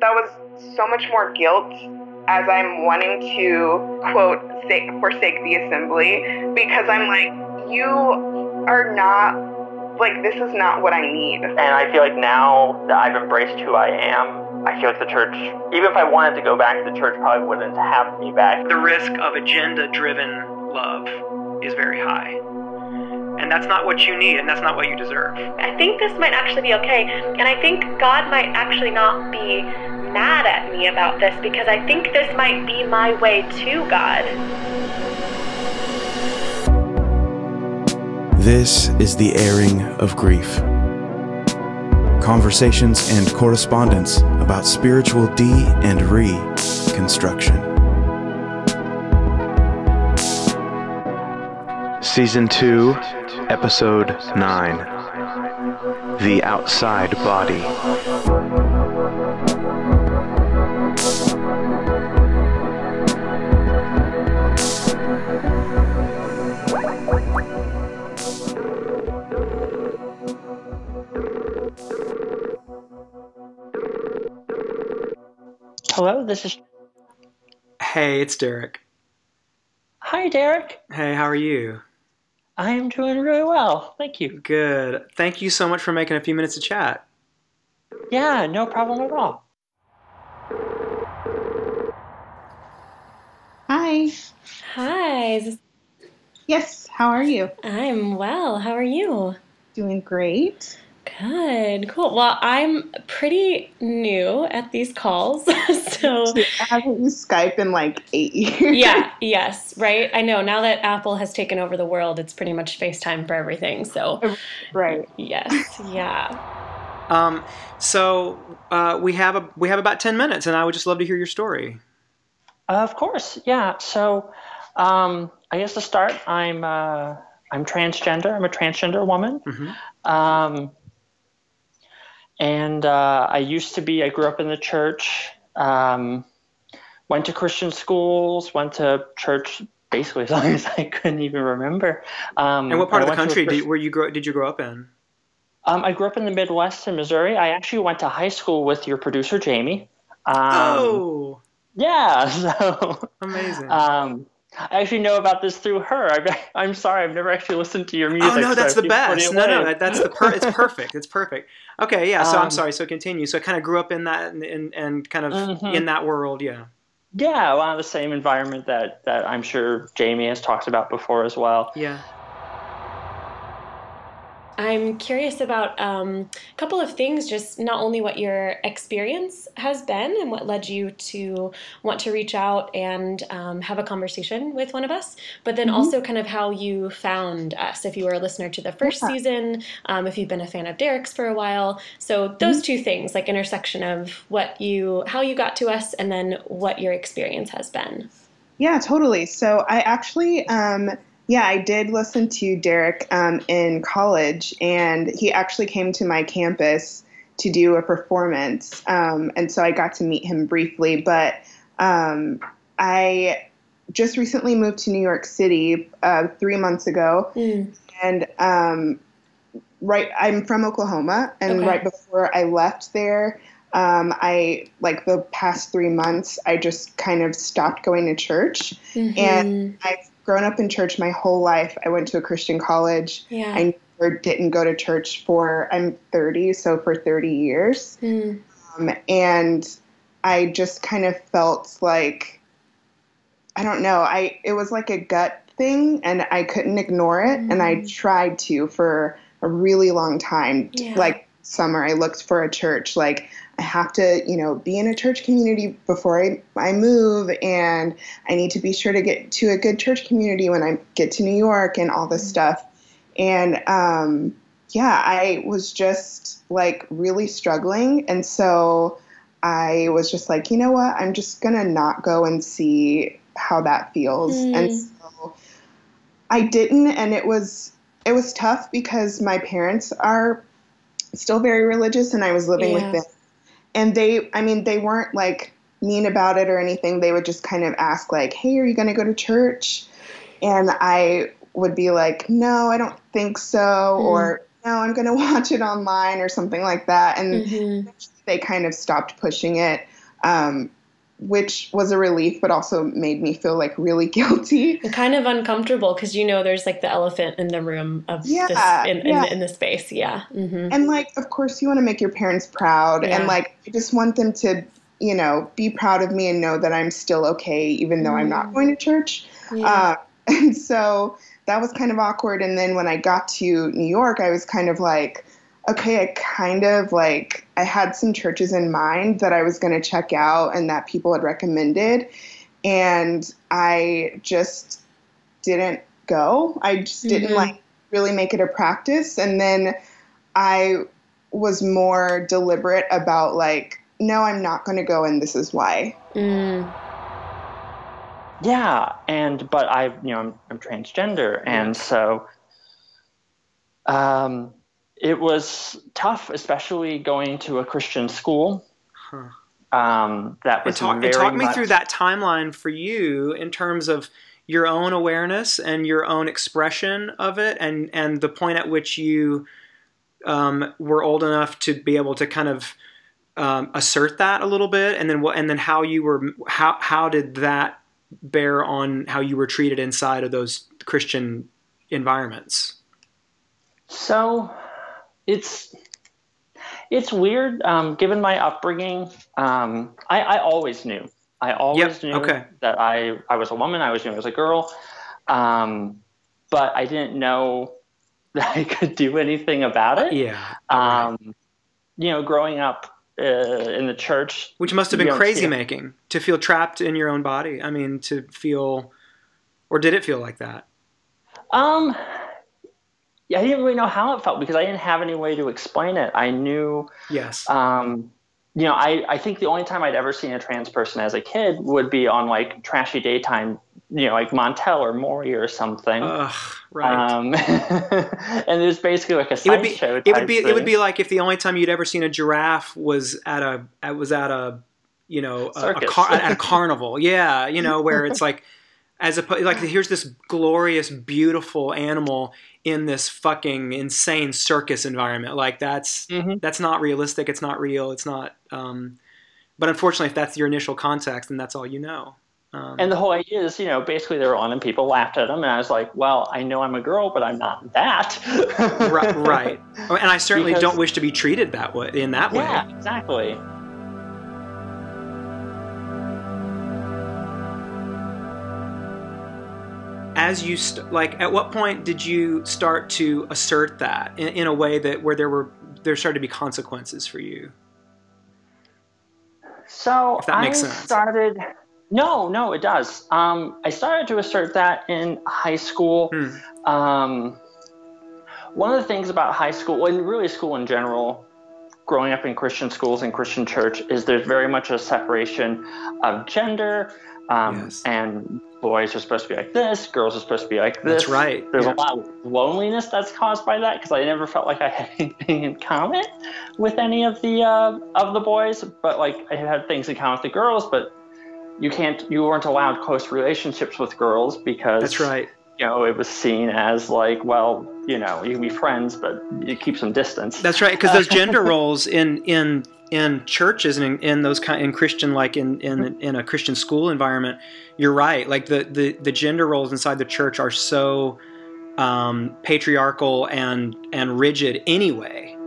that was so much more guilt as I'm wanting to quote forsake the assembly because I'm like you are not like this is not what I need. And I feel like now that I've embraced who I am, I feel like the church, even if I wanted to go back, the church probably wouldn't have me back. The risk of agenda driven love is very high. And that's not what you need, and that's not what you deserve. I think this might actually be okay. And I think God might actually not be mad at me about this because I think this might be my way to God. This is the airing of grief. Conversations and correspondence about spiritual de and reconstruction. Season 2, Episode 9 The Outside Body. Hello, this is. Hey, it's Derek. Hi, Derek. Hey, how are you? I am doing really well. Thank you. Good. Thank you so much for making a few minutes to chat. Yeah, no problem at all. Hi. Hi. Yes, how are you? I'm well. How are you? Doing great. Good, cool. Well, I'm pretty new at these calls, so haven't used Skype in like eight years. Yeah, yes, right. I know. Now that Apple has taken over the world, it's pretty much FaceTime for everything. So, right. Yes. Yeah. Um. So uh, we have a we have about ten minutes, and I would just love to hear your story. of course, yeah. So, um, I guess to start, I'm uh, I'm transgender. I'm a transgender woman. Mm-hmm. Um, and uh, I used to be. I grew up in the church. Um, went to Christian schools. Went to church basically as long as I couldn't even remember. Um, And what part I of the went to a country did, were you grow, did you grow up in? Um, I grew up in the Midwest in Missouri. I actually went to high school with your producer Jamie. Um, oh, yeah. So amazing. um, I actually know about this through her. I, I'm sorry, I've never actually listened to your music. oh no, that's I the best. No, no, that, that's the per- it's perfect. It's perfect. Okay, yeah. So I'm Um, sorry. So continue. So I kind of grew up in that and and, kind of Mhm. in that world. Yeah. Yeah, a lot of the same environment that that I'm sure Jamie has talked about before as well. Yeah. I'm curious about um, a couple of things, just not only what your experience has been and what led you to want to reach out and um, have a conversation with one of us, but then Mhm. also kind of how you found us. If you were a listener to the first Yeah. season, um, if you've been a fan of Derek's for a while. So those two things, like intersection of what you, how you got to us, and then what your experience has been. Yeah, totally. So I actually, um, yeah, I did listen to Derek um, in college, and he actually came to my campus to do a performance, um, and so I got to meet him briefly. But um, I just recently moved to New York City uh, three months ago, Mm. and um, right, I'm from Oklahoma, and Okay. right before I left there. Um, I like the past three months, I just kind of stopped going to church. And I've grown up in church my whole life. I went to a Christian college. yeah. I never didn't go to church for, I'm 30, so for 30 years. Mm. Um, and I just kind of felt like, I don't know, I it was like a gut thing and I couldn't ignore it. And I Mm. tried to for a really long time. Yeah. Like summer, I looked for a church. Like, I have to, you know, be in a church community before I, I move, and I need to be sure to get to a good church community when I get to New York and all this stuff. And um, yeah, I was just like really struggling. And so I was just like, you know what? I'm just going to not go and see how that feels. And Mm. so I didn't. And it was, it was tough because my parents are still very religious and I was living Yeah. with them. And they, I mean, they weren't like mean about it or anything. They would just kind of ask, like, hey, are you going to go to church? And I would be like, no, I don't think so. Mm. Or no, I'm going to watch it online or something like that. And Mhm. they kind of stopped pushing it, um, which was a relief, but also made me feel like really guilty. And kind of uncomfortable because you know there's like the elephant in the room of Yeah, this in, yeah. in, in the space. Yeah. hmm And like, of course, you want to make your parents proud, Yeah. and like, I just want them to, you know, be proud of me and know that I'm still okay, even though I'm not Mm. going to church. Uh, and so that was kind of awkward. And then when I got to New York, I was kind of like, okay, I kind of like, I had some churches in mind that I was going to check out and that people had recommended. And I just didn't go. I just didn't Mhm. like really make it a practice. And then I was more deliberate about like, no, I'm not going to go, and this is why. Mm. Yeah, and but I, you know, I'm, I'm transgender, and so um, it was tough, especially going to a Christian school. Huh. Um, that And was talk, very and talk me much- through that timeline for you in terms of your own awareness and your own expression of it, and and the point at which you um, were old enough to be able to kind of um, assert that a little bit, and then what, and then how you were how how did that bear on how you were treated inside of those Christian environments? So it's it's weird. Um, given my upbringing, um, I, I always knew. I always Yep, knew okay. that I I was a woman. I always knew I was a girl, um, but I didn't know that I could do anything about it. Yeah, Um, you know, growing up uh, in the church, which must have been crazy making to feel trapped in your own body. I mean, to feel, or did it feel like that? Um, yeah, I didn't really know how it felt because I didn't have any way to explain it. I knew, Yes. um, you know, I, I think the only time I'd ever seen a trans person as a kid would be on like trashy daytime, you know, like Montel or Maury or something. Ugh, right. Um, and it was basically like a it would be. sideshow. It would be. It would be like if the only time you'd ever seen a giraffe was at a. Was at a. You know, a, a car, at a carnival. Yeah, you know, where it's like, as opposed like here's this glorious, beautiful animal in this fucking insane circus environment. Like that's Mhm. that's not realistic. It's not real. It's not. Um, but unfortunately, if that's your initial context, then that's all you know. Um, And the whole idea is, you know, basically they were on and people laughed at them, and I was like, well, I know I'm a girl, but I'm not that. right, right. Oh, And I certainly Because- don't wish to be treated that way in that way. Yeah, exactly. As you st- like, at what point did you start to assert that in, in a way that where there were there started to be consequences for you? So If that makes I sense. started. No, no, it does. Um, I started to assert that in high school. Hmm. Um, one of the things about high school, and really school in general, growing up in Christian schools and Christian church, is there's very much a separation of gender. Um, Yes. And boys are supposed to be like this, girls are supposed to be like this. That's right. There's Yeah. a lot of loneliness that's caused by that because I never felt like I had anything in common with any of the uh, of the boys, but like I had things in common with the girls. But you can't, you weren't allowed close relationships with girls because That's right. You know, it was seen as like, well, you know, you can be friends, but you keep some distance. That's right. Because those gender roles in in in churches and in, in those kind in Christian like in, in in a Christian school environment, you're right. Like the the the gender roles inside the church are so um, patriarchal and and rigid anyway.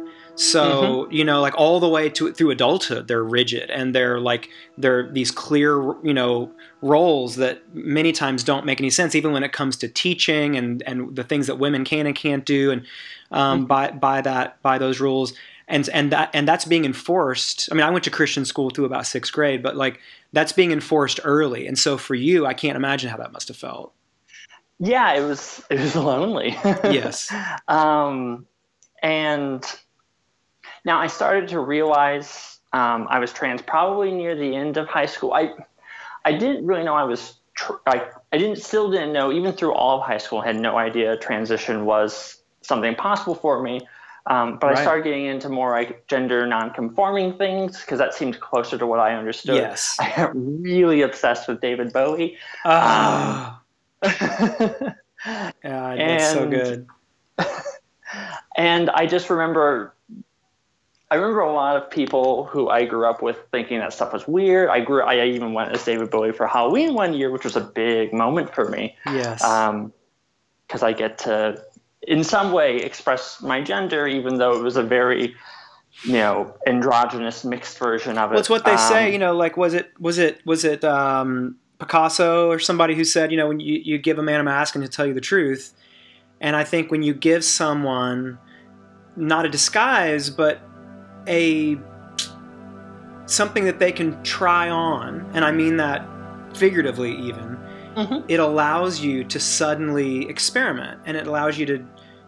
So you know, like all the way to through adulthood, they're rigid and they're like they're these clear you know roles that many times don't make any sense, even when it comes to teaching and and the things that women can and can't do, and um, by by that by those rules. And, and that and that's being enforced. I mean, I went to Christian school through about sixth grade, but like that's being enforced early. And so for you, I can't imagine how that must have felt. yeah, it was it was lonely. Yes. um, and now I started to realize um, I was trans probably near the end of high school. I I didn't really know I was tr- I I didn't still didn't know even through all of high school had no idea transition was something possible for me. Um, but Right. I started getting into more like gender non-conforming things because that seemed closer to what I understood. Yes. I got really obsessed with David Bowie. Ah, yeah, that's so good. and I just remember I remember a lot of people who I grew up with thinking that stuff was weird. I grew I even went as David Bowie for Halloween one year, which was a big moment for me. Yes. Um, because I get to in some way express my gender, even though it was a very you know androgynous mixed version of it. Well, it's what they say. Um, You know, like was it was it was it um, Picasso or somebody who said, you know, when you, you give a man a mask and to tell you the truth, and I think when you give someone not a disguise, but a something that they can try on, and I mean that figuratively even, Mhm. it allows you to suddenly experiment and it allows you to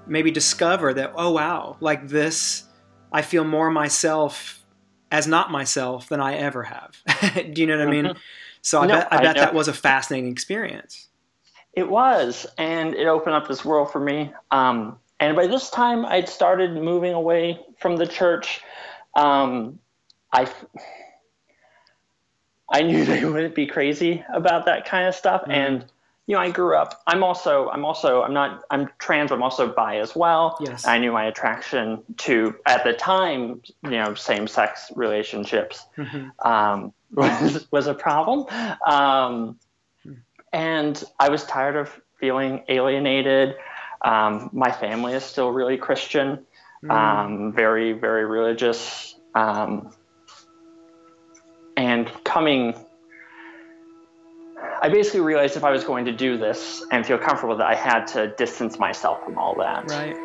maybe discover that, oh wow, like this, I feel more myself as not myself than I ever have. Do you know what I mean? Mhm. So I No, bet I I bet know. that was a fascinating experience. It was, and it opened up this world for me. Um, and by this time, I'd started moving away from the church. Um, I, I knew they wouldn't be crazy about that kind of stuff, Mhm. and you know, I grew up. I'm also, I'm also, I'm not, I'm trans. But I'm also bi as well. Yes. I knew my attraction to, at the time, you know, same-sex relationships Mhm. um, was, was a problem. Um, and I was tired of feeling alienated. Um, my family is still really Christian, Mm. um, very, very religious. Um, and coming, I basically realized if I was going to do this and feel comfortable that I had to distance myself from all that. right.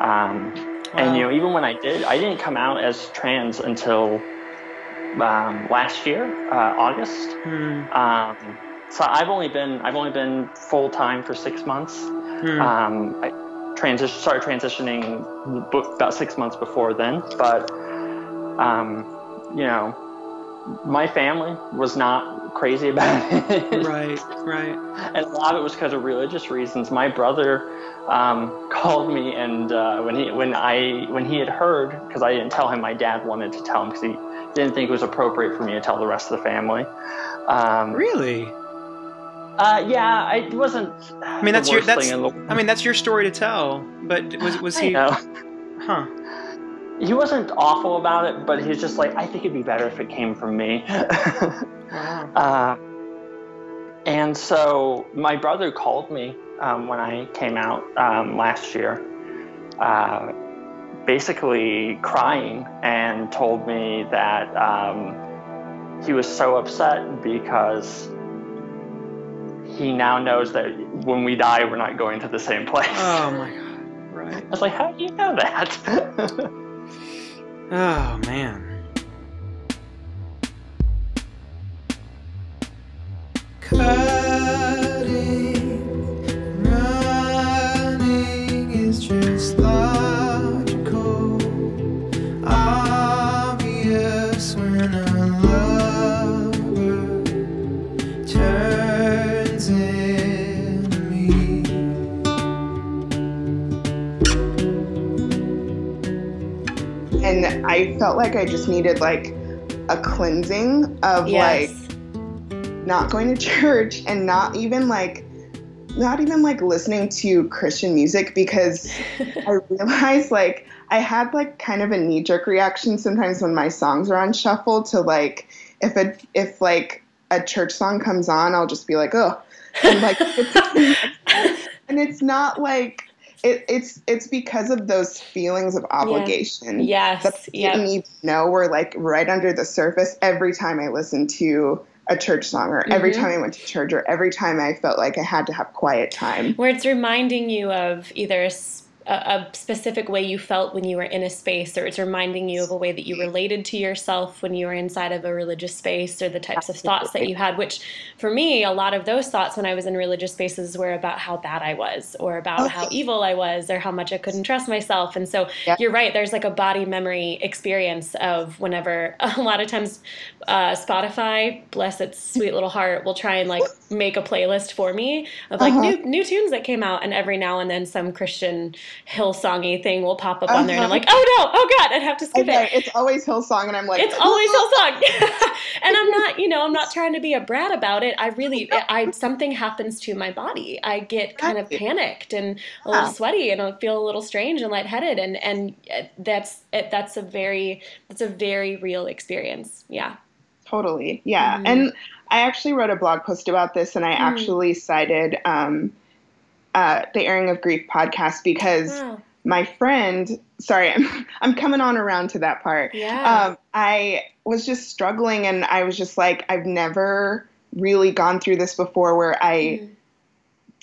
Um, Wow. And you know, even when I did, I didn't come out as trans until um, last year, uh, August. Hmm. So I've only been I've only been full time for six months. Hmm. Um, I transition started transitioning about six months before then, but um, you know, my family was not crazy about it. right. Right. and a lot of it was because of religious reasons. My brother um, called me, and uh, when he when I when he had heard, because I didn't tell him, my dad wanted to tell him because he didn't think it was appropriate for me to tell the rest of the family. Um, Really? Uh, yeah, I, it wasn't. I mean, that's your that's. thing in the, I mean, that's your story to tell. But was was he? know. Huh. He wasn't awful about it, but he was just like, I think it'd be better if it came from me. Wow. Uh, and so my brother called me um, when I came out um, last year, uh, basically crying, and told me that um, he was so upset because he now knows that when we die, we're not going to the same place. Oh my god. Right. I was like, how do you know that? Oh man. Cutting, felt like I just needed like a cleansing of Yes. like not going to church and not even like not even like listening to Christian music because I realized like I had like kind of a knee jerk reaction sometimes when my songs are on shuffle to like if a if like a church song comes on I'll just be like oh and like and it's not like it, it's it's because of those feelings of obligation that yes. Didn't Yep. even know were like right under the surface every time I listened to a church song or every Mhm. time I went to church or every time I felt like I had to have quiet time. Where it's reminding you of either a, a- a specific way you felt when you were in a space, or it's reminding you of a way that you related to yourself when you were inside of a religious space, or the types of thoughts that you had. Which, for me, a lot of those thoughts when I was in religious spaces were about how bad I was, or about how evil I was, or how much I couldn't trust myself. And so, Yeah. you're right. There's like a body memory experience of whenever a lot of times uh, Spotify, bless its sweet little heart, will try and like make a playlist for me of like Uh-huh. new new tunes that came out, and every now and then some Christian Hillsongy thing will pop up on there, and I'm Uh-huh. like, oh no, oh god, I'd have to skip Okay, it. it's always Hillsong, and I'm like, It's always Hillsong, and I'm not, you know, I'm not trying to be a brat about it. I really, I something happens to my body. I get kind of panicked and a little sweaty, and I feel a little strange and lightheaded, and and uh, that's it, that's a very that's a very real experience. Yeah. Totally. Yeah. Mhm. And I actually wrote a blog post about this and I Mm. actually cited um, uh, the Airing of Grief podcast because my friend, sorry, I'm, I'm coming on around to that part. Yeah. Um, I was just struggling and I was just like, I've never really gone through this before where I Mm.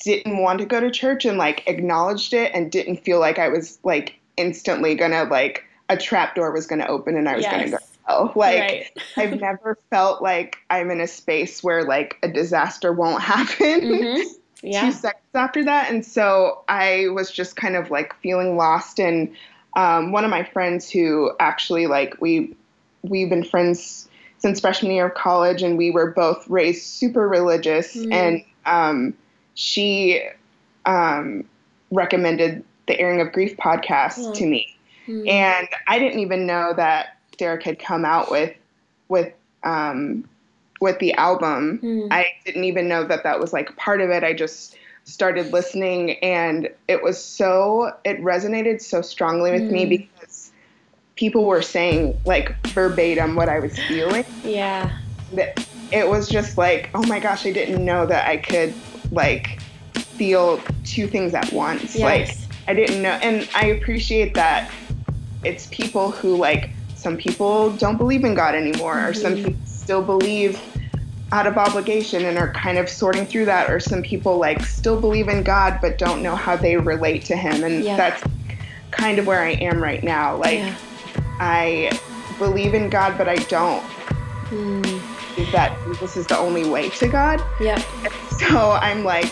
didn't want to go to church and like acknowledged it and didn't feel like I was like instantly gonna like a trap door was gonna open and I was gonna go. Oh, like right. I've never felt like I'm in a space where like a disaster won't happen Mhm. Yeah. two seconds after that. And so I was just kind of like feeling lost. And um, one of my friends who actually like we we've been friends since freshman year of college, and we were both raised super religious. Mm. And um, she um, recommended the Airing of Grief podcast Mm. to me Mm. and I didn't even know that Derek had come out with with um, with the album. Mm. I didn't even know that that was like part of it. I just started listening, and it was so it resonated so strongly with me Mm. because people were saying like verbatim what I was feeling. yeah. That it was just like, oh my gosh, I didn't know that I could like feel two things at once. Like I didn't know, and I appreciate that it's people who like some people don't believe in God anymore, or some Mhm. people still believe out of obligation and are kind of sorting through that, or some people like still believe in God but don't know how they relate to Him, and Yeah. that's kind of where I am right now. Like yeah. I believe in God, but I don't Mm. that this is the only way to God. Yeah. So I'm like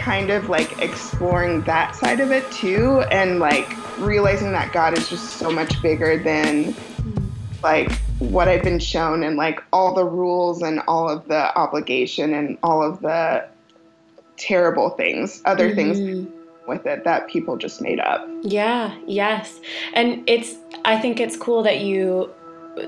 kind of like exploring that side of it too and like realizing that God is just so much bigger than like what I've been shown and like all the rules and all of the obligation and all of the terrible things, other things Mhm. with it that people just made up. Yeah, yes. And it's I think it's cool that you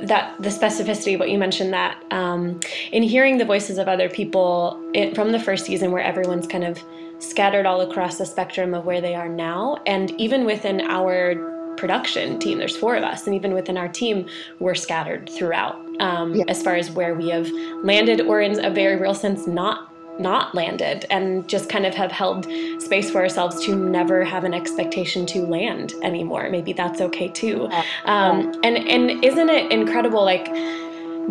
that the specificity what you mentioned that um, in hearing the voices of other people it, from the first season where everyone's kind of scattered all across the spectrum of where they are now and even within our production team there's four of us and even within our team we're scattered throughout um, Yeah. as far as where we have landed or in a very real sense not not landed and just kind of have held space for ourselves to never have an expectation to land anymore. Maybe that's okay too. Um, and and isn't it incredible? Like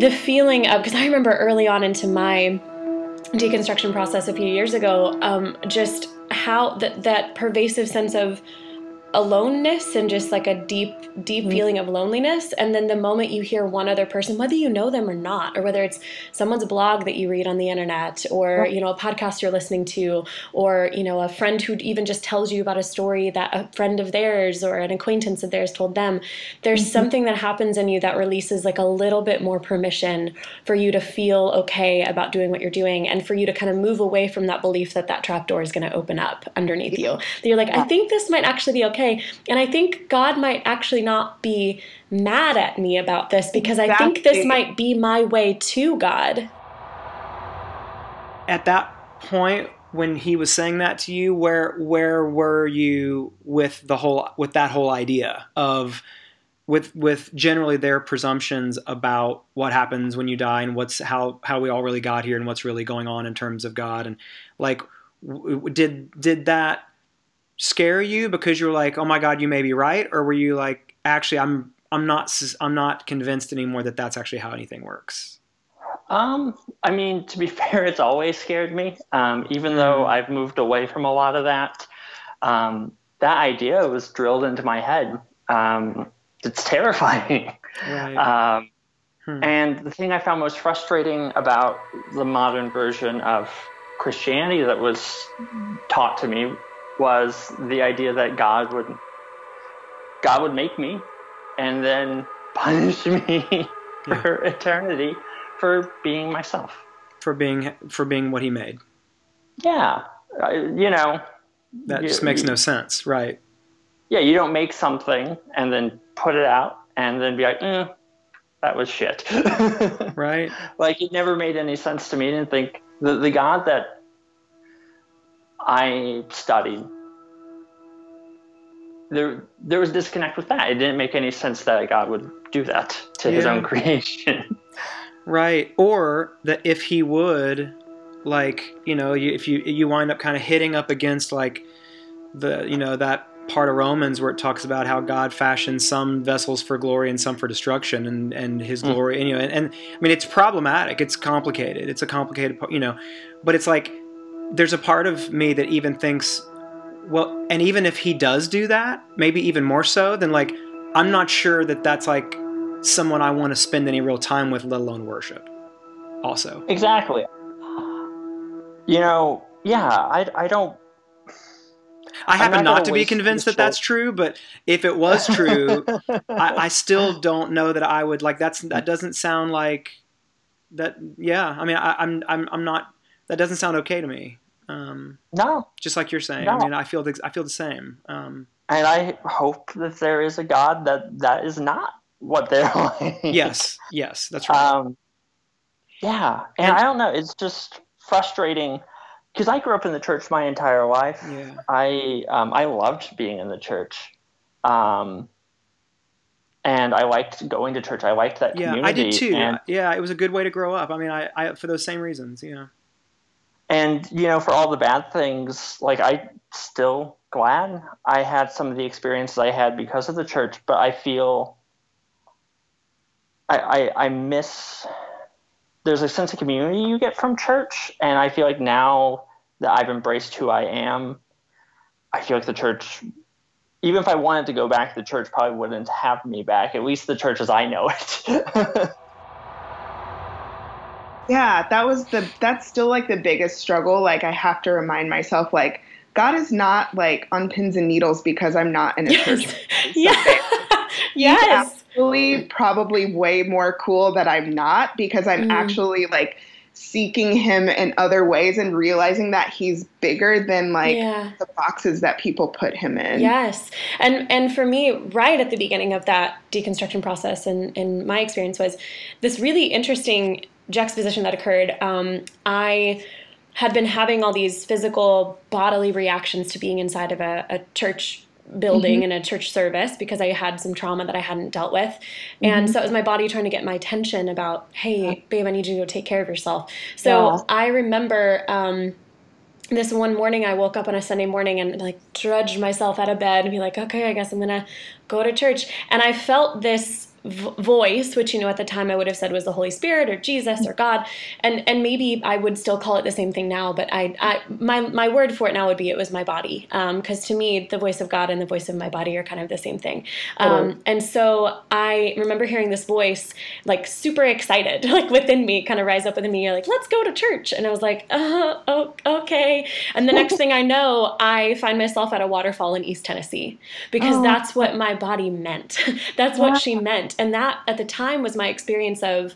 the feeling of because I remember early on into my deconstruction process a few years ago, um, just how that that pervasive sense of aloneness and just like a deep deep mm. feeling of loneliness. And then the moment you hear one other person whether you know them or not or whether it's someone's blog that you read on the internet or you know a podcast you're listening to or you know a friend who even just tells you about a story that a friend of theirs or an acquaintance of theirs told them there's mm-hmm. something that happens in you that releases like a little bit more permission for you to feel okay about doing what you're doing and for you to kind of move away from that belief that that trap door is going to open up underneath you. That you're like i think this might actually be okay and i think god might actually not be mad at me about this because i think this might be my way to god. At that point when he was saying that to you where where were you with the whole with that whole idea of with with generally their presumptions about what happens when you die and what's how how we all really got here and what's really going on in terms of God? And like did did that scare you because you were like oh my god you may be right or were you like actually I'm I'm not I'm not convinced anymore that that's actually how anything works Um, I mean, to be fair, it's always scared me. Um, even though I've moved away from a lot of that, um, that idea was drilled into my head. Um, it's terrifying. right Um, Hmm. And the thing I found most frustrating about the modern version of Christianity that was taught to me was the idea that God would God would make me and then punish me for eternity for being myself. for being for being what he made Yeah, I, you know, That Yeah, just makes we- no sense, right? yeah, you don't make something and then put it out and then be like, eh, that was shit. Right. like it never made any sense to me. I didn't think the, the God that I studied, there there was disconnect with that. It didn't make any sense that God would do that to his own creation. Right. Or that if he would, like, you know, you, if you you wind up kind of hitting up against like the you know that part of Romans where it talks about how God fashioned some vessels for glory and some for destruction, and and His Mm. glory, and, you know, and, and I mean it's problematic. It's complicated. It's a complicated, you know, but it's like there's a part of me that even thinks, well, and even if He does do that, maybe even more so, then like I'm not sure that that's like someone I want to spend any real time with, let alone worship. Also, exactly. You know, yeah, I, I don't. I happen not not gonna be convinced that that's true, but if it was true, I, I still don't know that I would like. That's that doesn't sound like that. Yeah, I mean, I, I'm I'm I'm not. That doesn't sound okay to me. Um, no, just like you're saying. No. I mean, I feel the, I feel the same. Um, and I hope that there is a God that that is not what they're like. yes, yes, that's right. Um, yeah, and, And- I don't know. It's just frustrating because I grew up in the church my entire life. yeah, I um, I loved being in the church, um, and I liked going to church. I liked that yeah, community. I did too. And, yeah, it was a good way to grow up. I mean, I, I for those same reasons. Yeah, and you know, for all the bad things, like I still glad I had some of the experiences I had because of the church. But I feel I I, I miss. There's a sense of community you get from church, and I feel like now that I've embraced who I am, I feel like the church. Even if I wanted to go back, the church probably wouldn't have me back. At least the church as I know it. Yeah, that was the that's still like the biggest struggle. Like I have to remind myself like God is not like on pins and needles because I'm not in a church. yes. yeah. yes. Actually, probably way more cool that I'm not because I'm Mm. actually like seeking him in other ways and realizing that he's bigger than like yeah. the boxes that people put him in. Yes. And and for me, right at the beginning of that deconstruction process and, and my experience was this really interesting juxtaposition that occurred. Um, I had been having all these physical bodily reactions to being inside of a, a church building and a church service because I had some trauma that I hadn't dealt with. And so it was my body trying to get my attention about, hey, babe, I need you to go take care of yourself. So Yeah. I remember um, this one morning I woke up on a Sunday morning and like drudged myself out of bed and be like, okay, I guess I'm gonna go to church. And I felt this voice, which you know at the time I would have said was the Holy Spirit or Jesus or God, and and maybe I would still call it the same thing now, but I, I my my word for it now would be it was my body, because to me the voice of God and the voice of my body are kind of the same thing. Um, and so I remember hearing this voice like super excited, like within me, kind of rise up within me. You're like, let's go to church, and I was like, uh, oh, okay. And the next thing I know, I find myself at a waterfall in East Tennessee because Oh. that's what my body meant. that's what she meant, and that at the time was my experience of.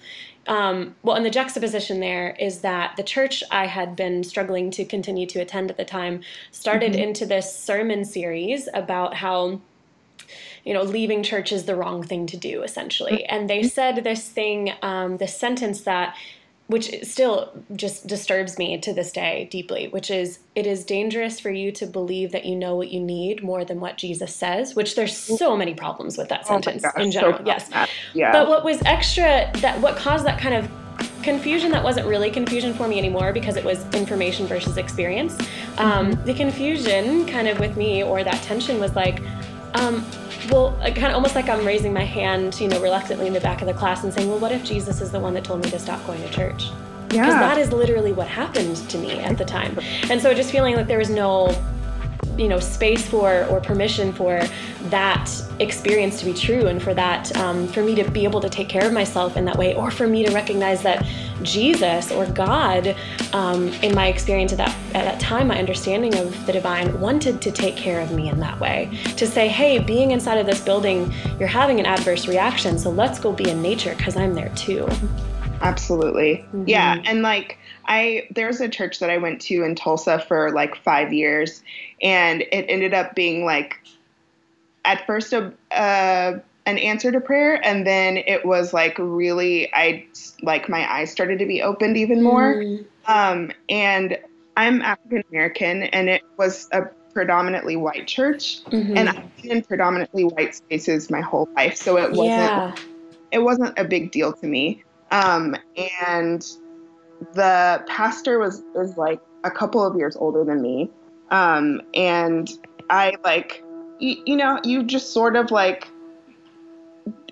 Um, well, and the juxtaposition there is that the church I had been struggling to continue to attend at the time started into this sermon series about how you know, leaving church is the wrong thing to do, essentially. And they said this thing, um, this sentence that, which still just disturbs me to this day deeply, which is, it is dangerous for you to believe that you know what you need more than what Jesus says, which there's so many problems with that Oh sentence gosh, in so general. yes. Yeah. But what was extra, that what caused that kind of confusion that wasn't really confusion for me anymore because it was information versus experience. Um, The confusion kind of with me or that tension was like, um, well, kind of almost like I'm raising my hand, you know, reluctantly in the back of the class and saying, well, what if Jesus is the one that told me to stop going to church? Yeah. Because yeah. that is literally what happened to me at the time. And so just feeling like there was no, you know, space for or permission for that experience to be true and for that, um, for me to be able to take care of myself in that way, or for me to recognize that Jesus or God, um, in my experience at that, at that time, my understanding of the divine, wanted to take care of me in that way. To say, hey, being inside of this building, you're having an adverse reaction, so let's go be in nature because I'm there too. Absolutely. Mhm. Yeah. And like, I, there's a church that I went to in Tulsa for like five years, and it ended up being like at first a uh, an answer to prayer, and then it was like really, I like my eyes started to be opened even more. Mm. Um, and I'm African American, and it was a predominantly white church, Mhm. and I've been in predominantly white spaces my whole life, so it wasn't yeah. it wasn't a big deal to me. Um, and the pastor was was like a couple of years older than me, um, and I like you, you know you just sort of like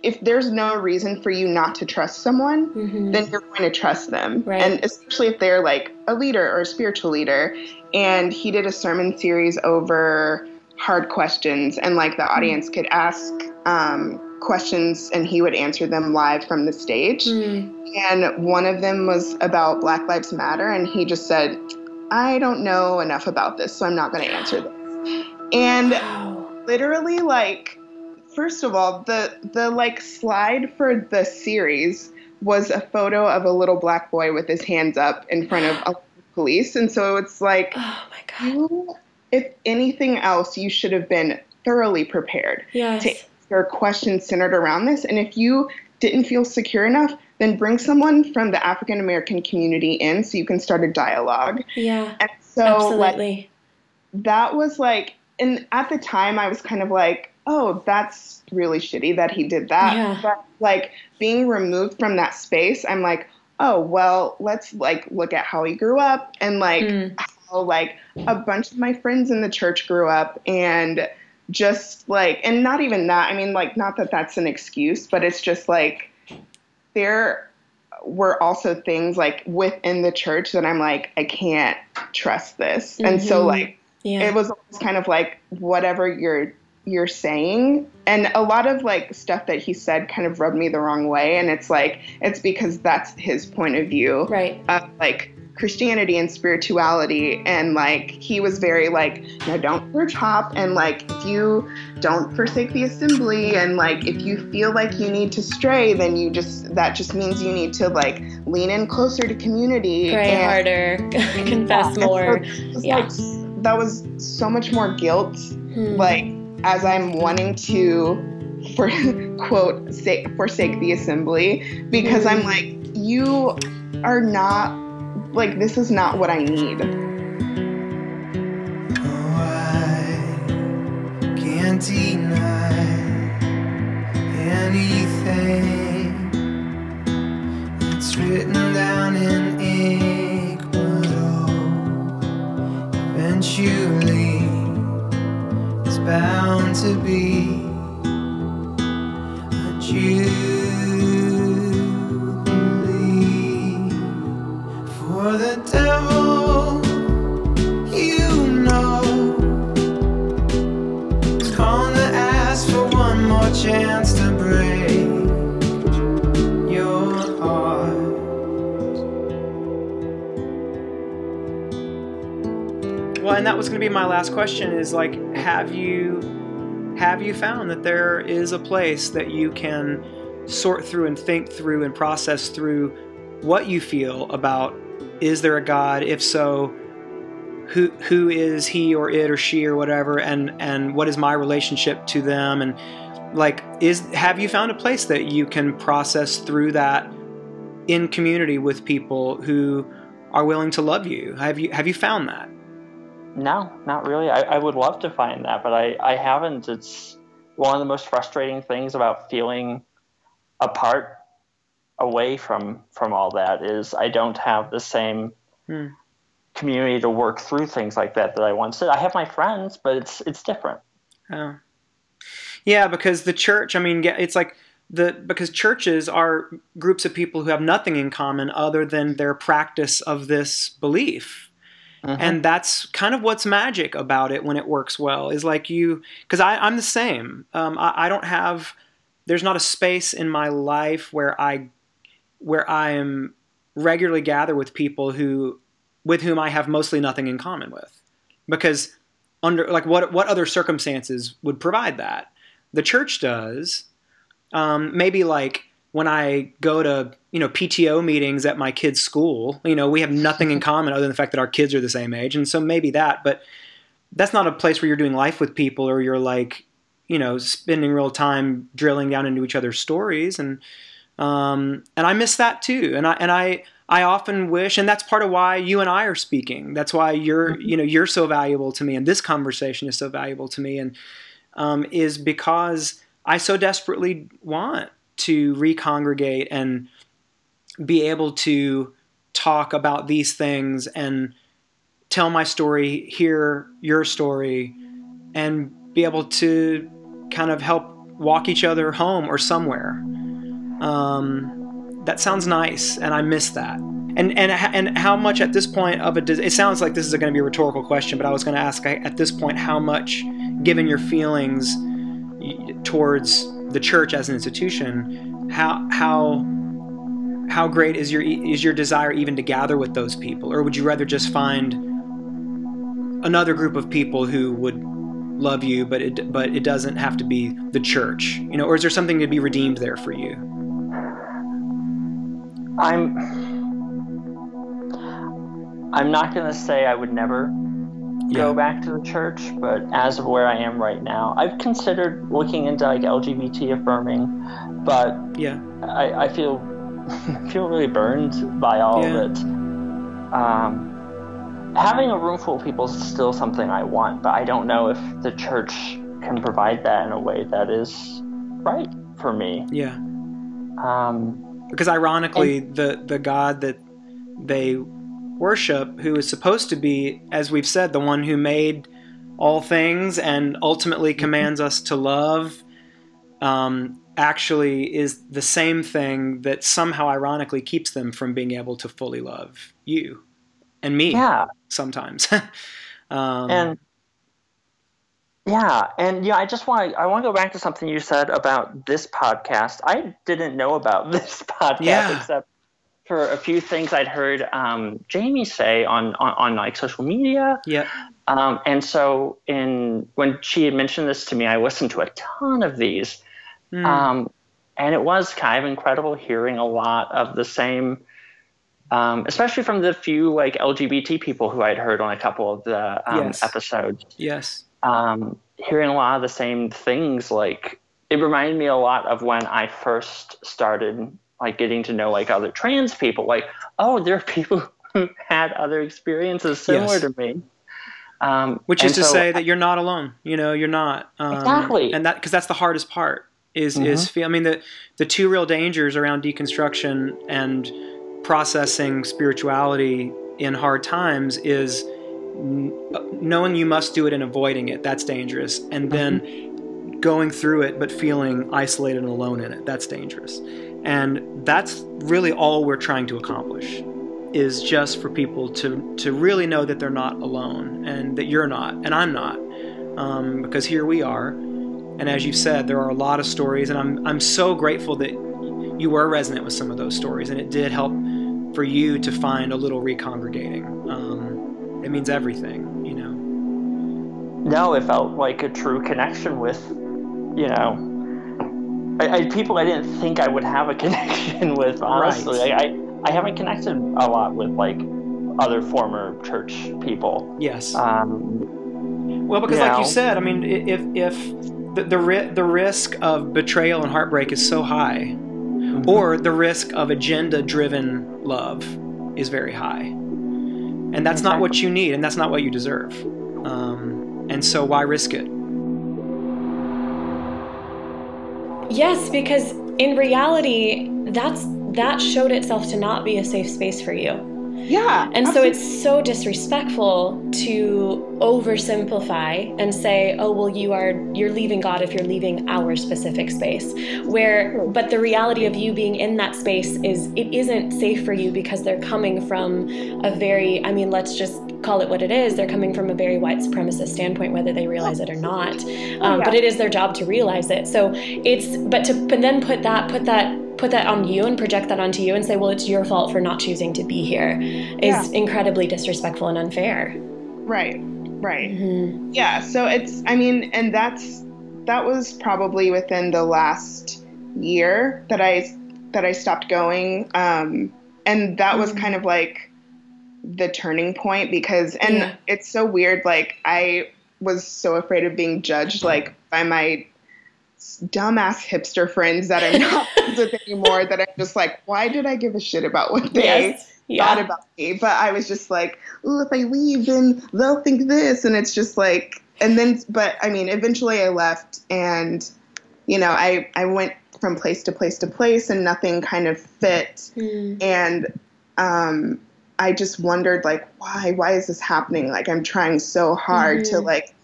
if there's no reason for you not to trust someone, Mhm. then you're going to trust them. Right. And especially if they're like a leader or a spiritual leader. And he did a sermon series over hard questions, and like the audience could ask um, questions and he would answer them live from the stage. Mm. And one of them was about Black Lives Matter, and he just said, I don't know enough about this, so I'm not going to answer this. And Wow. literally like first of all the the like slide for the series was a photo of a little black boy with his hands up in front of a police and so it's like Oh my god. you if anything else you should have been thoroughly prepared Yes. to answer questions centered around this and if you didn't feel secure enough then bring someone from the African American community in so you can start a dialogue Yeah. and so like Absolutely. that was like and at the time i was kind of like oh that's really shitty that he did that Yeah. but like being removed from that space i'm like oh well let's like look at how he grew up and like Mm. how like a bunch of my friends in the church grew up and just like and not even that i mean like not that that's an excuse but it's just like there were also things like within the church that i'm like i can't trust this and so Mhm. like yeah. it was almost kind of like whatever you're you're saying and a lot of like stuff that he said kind of rubbed me the wrong way and it's like it's because that's his point of view right. of like christianity and spirituality and like he was very like no don't church hop and like if you don't forsake the assembly and like if you feel like you need to stray then you just that just means you need to like lean in closer to community Pray and- harder. Confess so more. was Yeah. like, that was so much more guilt Hmm. like as i'm wanting to for quote say, forsake the assembly because i'm like you are not like this is not what i need. Oh, I can't deny anything that's written down in ink all eventually it's bound to be a jubilee that was going to be my last question is like have you have you found that there is a place that you can sort through and think through and process through what you feel about is there a god? If so who who is he or it or she or whatever? And and what is my relationship to them? And like is have you found a place that you can process through that in community with people who are willing to love you? Have you have you found that No, not really. I, I would love to find that, but I, I haven't. It's one of the most frustrating things about feeling apart away from from all that is I don't have the same Hmm. community to work through things like that that I once did. I have my friends, but it's it's different. Oh. Yeah, because the church, I mean, it's like the because churches are groups of people who have nothing in common other than their practice of this belief. Mhm. And that's kind of what's magic about it when it works well is like you, because I'm the same. Um, I, I don't have, there's not a space in my life where I, where I am regularly gather with people who, with whom I have mostly nothing in common with, because under like what what other circumstances would provide that? The church does. Um, maybe like when I go to you know PTO meetings at my kid's school, you know we have nothing in common other than the fact that our kids are the same age, and so maybe that. But that's not a place where you're doing life with people or you're like you know, spending real time drilling down into each other's stories, and um, and I miss that too. And I and I I often wish, and that's part of why you and I are speaking. That's why you're you know you're so valuable to me, and this conversation is so valuable to me, and um, is because I so desperately want to recongregate and be able to talk about these things and tell my story, hear your story, and be able to kind of help walk each other home or somewhere. Um, that sounds nice, and I miss that. And and and how much at this point of it? It sounds like this is going to be a rhetorical question, but I was going to ask at this point how much, given your feelings towards the church as an institution, how how how great is your is your desire even to gather with those people, or would you rather just find another group of people who would love you, but it but it doesn't have to be the church, you know, or is there something to be redeemed there for you? I'm I'm not to say I would never Yeah. go back to the church, but as of where I am right now, I've considered looking into like LGBT affirming, but Yeah, I, I feel I feel really burned by all Yeah. of it. Um, having a room full of people is still something I want, but I don't know if the church can provide that in a way that is right for me. yeah. Um, Because ironically, the the God that they worship, who is supposed to be, as we've said, the one who made all things and ultimately commands us to love, um, actually is the same thing that somehow ironically keeps them from being able to fully love you and me yeah, sometimes. um, and yeah, and yeah, I just want to I want to go back to something you said about this podcast. I didn't know about this podcast Yeah. except for a few things I'd heard um, Jamie say on, on on like social media. yeah, Um, and so, in when she had mentioned this to me, I listened to a ton of these, Mm, um, and it was kind of incredible hearing a lot of the same, um, especially from the few like LGBT people who I'd heard on a couple of the um, Yes. episodes. yes, Um, hearing a lot of the same things, like it reminded me a lot of when I first started like getting to know like other trans people. Like, oh, there are people who had other experiences similar Yes. to me. Um, which is to so- say that you're not alone. You know, you're not. Um, Exactly. And that because that's the hardest part is is feel. I mean the the two real dangers around deconstruction and processing spirituality in hard times is n- knowing you must do it and avoiding it. That's dangerous. And then going through it but feeling isolated and alone in it. That's dangerous. And that's really all we're trying to accomplish is just for people to to really know that they're not alone and that you're not and I'm not um, because here we are. And as you've said there are a lot of stories and I'm I'm so grateful that you were resonant with some of those stories and it did help for you to find a little recongregating. Um, it means everything you know? No, it felt like a true connection with, you know, I, I, people I didn't think I would have a connection with. Honestly, Right. like, I I haven't connected a lot with like other former church people. yes Um, Well, because you like you said, I mean, if if the the, ri- the risk of betrayal and heartbreak is so high, or the risk of agenda-driven love is very high, and that's not what you need, and that's not what you deserve. Um, and so, why risk it? Yes, because in reality, that's that showed itself to not be a safe space for you. Yeah. And so it's so disrespectful to oversimplify and say, "Oh, well you are you're leaving God if you're leaving our specific space." Where but the reality of you being in that space is it isn't safe for you because they're coming from a very I mean, let's just call it what it is. They're coming from a very white supremacist standpoint whether they realize it or not. Um, yeah. but it is their job to realize it. So it's but to but then put that put that put that on you and project that onto you and say, well, it's your fault for not choosing to be here is Yeah. incredibly disrespectful and unfair. right. Right. Mm-hmm. Yeah, so it's I mean, and that's that was probably within the last year that I that I stopped going. Um and that was Mhm. kind of like the turning point because and Yeah. it's so weird like I was so afraid of being judged like by my dumbass hipster friends that I'm not friends with anymore. That I'm just like, why did I give a shit about what they Yes. Yeah. thought about me? But I was just like, oh, if I leave, then they'll think this, and it's just like, and then, but I mean, eventually I left, and you know, I I went from place to place to place, and nothing kind of fit Mm. and um, I just wondered like why why is this happening? Like I'm trying so hard to Mhm. like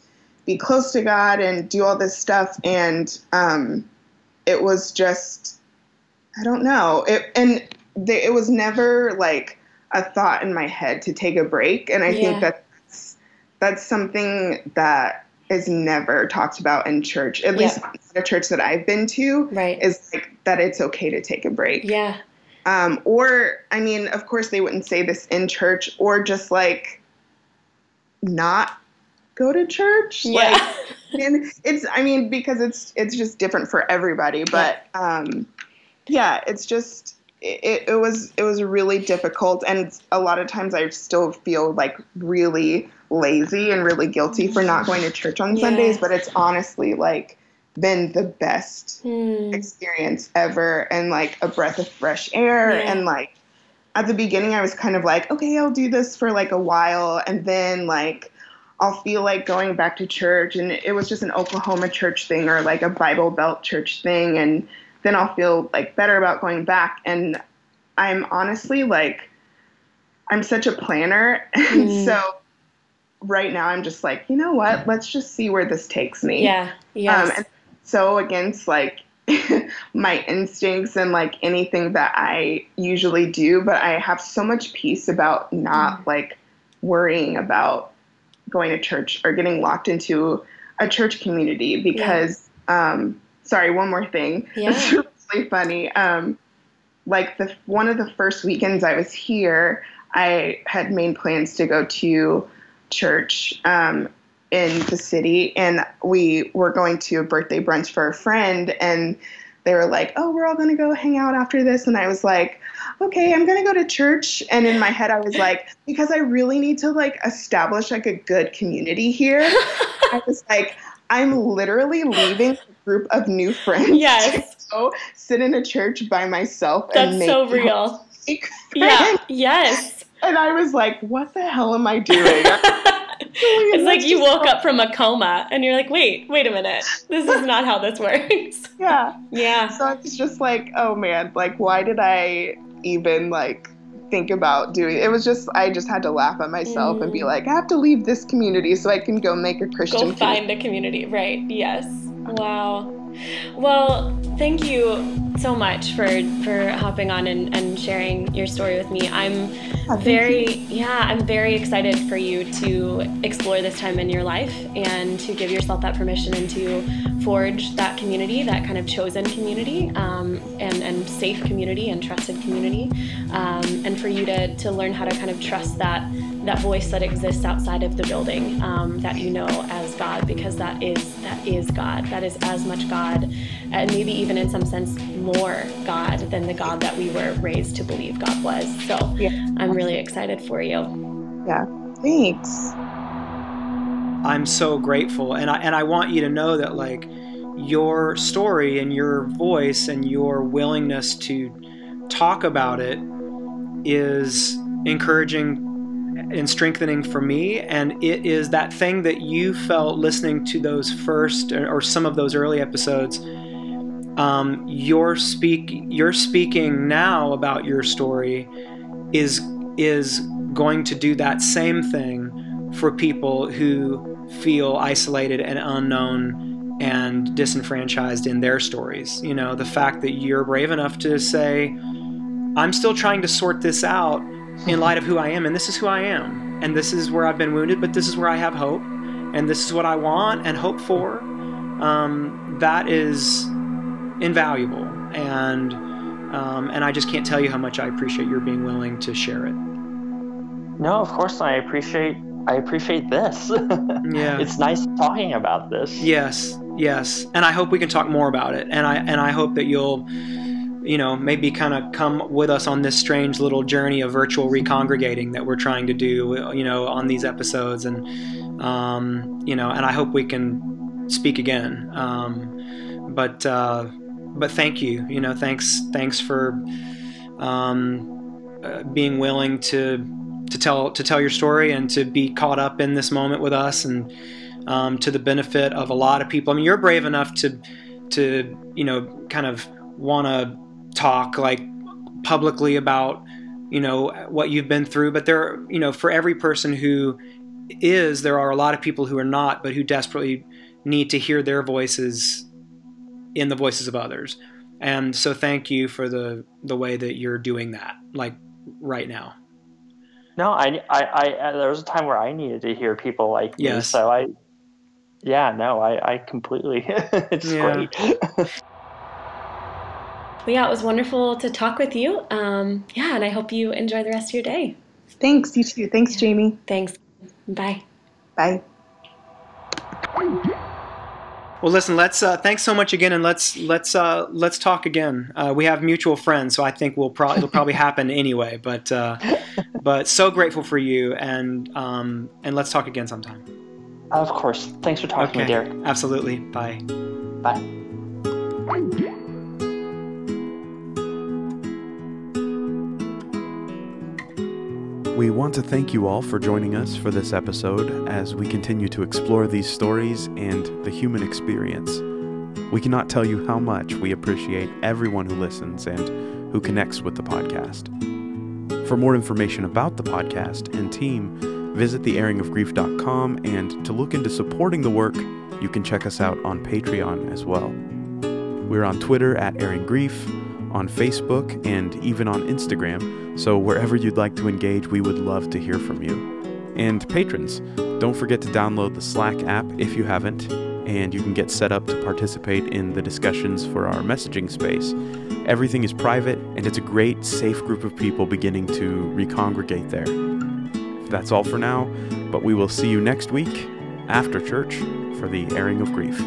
be close to God and do all this stuff, and um, it was just I don't know it and they, it was never like a thought in my head to take a break, and I Yeah. think that's that's something that is never talked about in church, at Yeah. least not a church that I've been to. Right. Is like that it's okay to take a break. Yeah. Um, or, I mean, of course, they wouldn't say this in church, or just like not go to church. Yeah. Like, and it's, I mean, because it's it's just different for everybody. But um, yeah, it's just it, it was it was really difficult, and a lot of times I still feel like really lazy and really guilty for not going to church on Yeah. Sundays. But it's honestly like been the best Hmm. experience ever and like a breath of fresh air Yeah. and like at the beginning I was kind of like okay I'll do this for like a while and then like I'll feel like going back to church and it was just an Oklahoma church thing or like a Bible Belt church thing and then I'll feel like better about going back and I'm honestly like I'm such a planner and Mm. so right now I'm just like you know what let's just see where this takes me Yeah. Yeah. um, and so against like my instincts and like anything that I usually do, but I have so much peace about not like worrying about going to church or getting locked into a church community because um sorry, one more thing. Yeah. It's really funny. Um like the one of the first weekends I was here, I had made plans to go to church um, in the city, and we were going to a birthday brunch for a friend, and they were like, "Oh, we're all going to go hang out after this," and I was like, "Okay, I'm going to go to church." And in my head, I was like, because I really need to like establish like a good community here. I was like, I'm literally leaving a group of new friends. Yes. To go sit in a church by myself That's and make so real. Yeah. Yes. And I was like, what the hell am I doing? it's like you woke up from a coma and you're like, wait, wait a minute. This is not how this works. yeah. Yeah. So it's just like, oh man, like why did I even like think about doing it was just I just had to laugh at myself and be Mm. like, I have to leave this community so I can go make a Christian Go find a community. Right. Yes. Wow. Well, thank you so much for for hopping on and, and sharing your story with me. I'm oh, thank very yeah, I'm very excited for you to explore this time in your life and to give yourself that permission and to forge that community, that kind of chosen community, um, and and safe community and trusted community, um, and for you to to learn how to kind of trust that that voice that exists outside of the building um, that you know as God, because that is that is God. That is as much God, and maybe even in some sense more God than the God that we were raised to believe God was. So Yeah. I'm really excited for you. Yeah. Thanks. I'm so grateful, and I and I want you to know that like your story and your voice and your willingness to talk about it is encouraging and strengthening for me. And it is that thing that you felt listening to those first or some of those early episodes um, you're speak you're speaking now about your story is is going to do that same thing for people who feel isolated and unknown and disenfranchised in their stories. You know, the fact that you're brave enough to say, I'm still trying to sort this out in light of who I am, and this is who I am. And this is where I've been wounded, but this is where I have hope. And this is what I want and hope for. Um, that is invaluable. And um, and I just can't tell you how much I appreciate your being willing to share it. No, of course I appreciate I appreciate this. Yeah. it's nice talking about this. Yes, yes, and I hope we can talk more about it. And I and I hope that you'll, you know, maybe kind of come with us on this strange little journey of virtual recongregating that we're trying to do, you know, on these episodes. And um, you know, and I hope we can speak again. Um, but uh, but thank you. You know, thanks thanks for um, uh, being willing to to tell to tell your story and to be caught up in this moment with us and um, to the benefit of a lot of people. I mean, you're brave enough to to you know kind of want to talk like publicly about you know what you've been through, but there you know for every person who is there are a lot of people who are not, but who desperately need to hear their voices in the voices of others. And so thank you for the the way that you're doing that like right now. No, I, I, I, there was a time where I needed to hear people like me. So I, yeah, no, I, I completely, it's great. Well, yeah, it was wonderful to talk with you. Um, yeah, and I hope you enjoy the rest of your day. Thanks, you too. Thanks, Jamie. Thanks. Bye. Bye. Well, listen, let's uh, thanks so much again, and let's let's uh, let's talk again. Uh, we have mutual friends, so I think we'll pro- it'll probably happen anyway. But uh, but so grateful for you, and um, and let's talk again sometime. of course. Thanks for talking to me, Derek. absolutely. Bye. Bye. We want to thank you all for joining us for this episode as we continue to explore these stories and the human experience. We cannot tell you how much we appreciate everyone who listens and who connects with the podcast. For more information about the podcast and team, visit theairingofgrief.com and to look into supporting the work, you can check us out on Patreon as well. We're on Twitter at Airing Grief, on Facebook, and even on Instagram, so wherever you'd like to engage, we would love to hear from you. And patrons, don't forget to download the Slack app if you haven't, and you can get set up to participate in the discussions for our messaging space. Everything is private, and it's a great, safe group of people beginning to recongregate there. That's all for now, but we will see you next week after church for the airing of grief.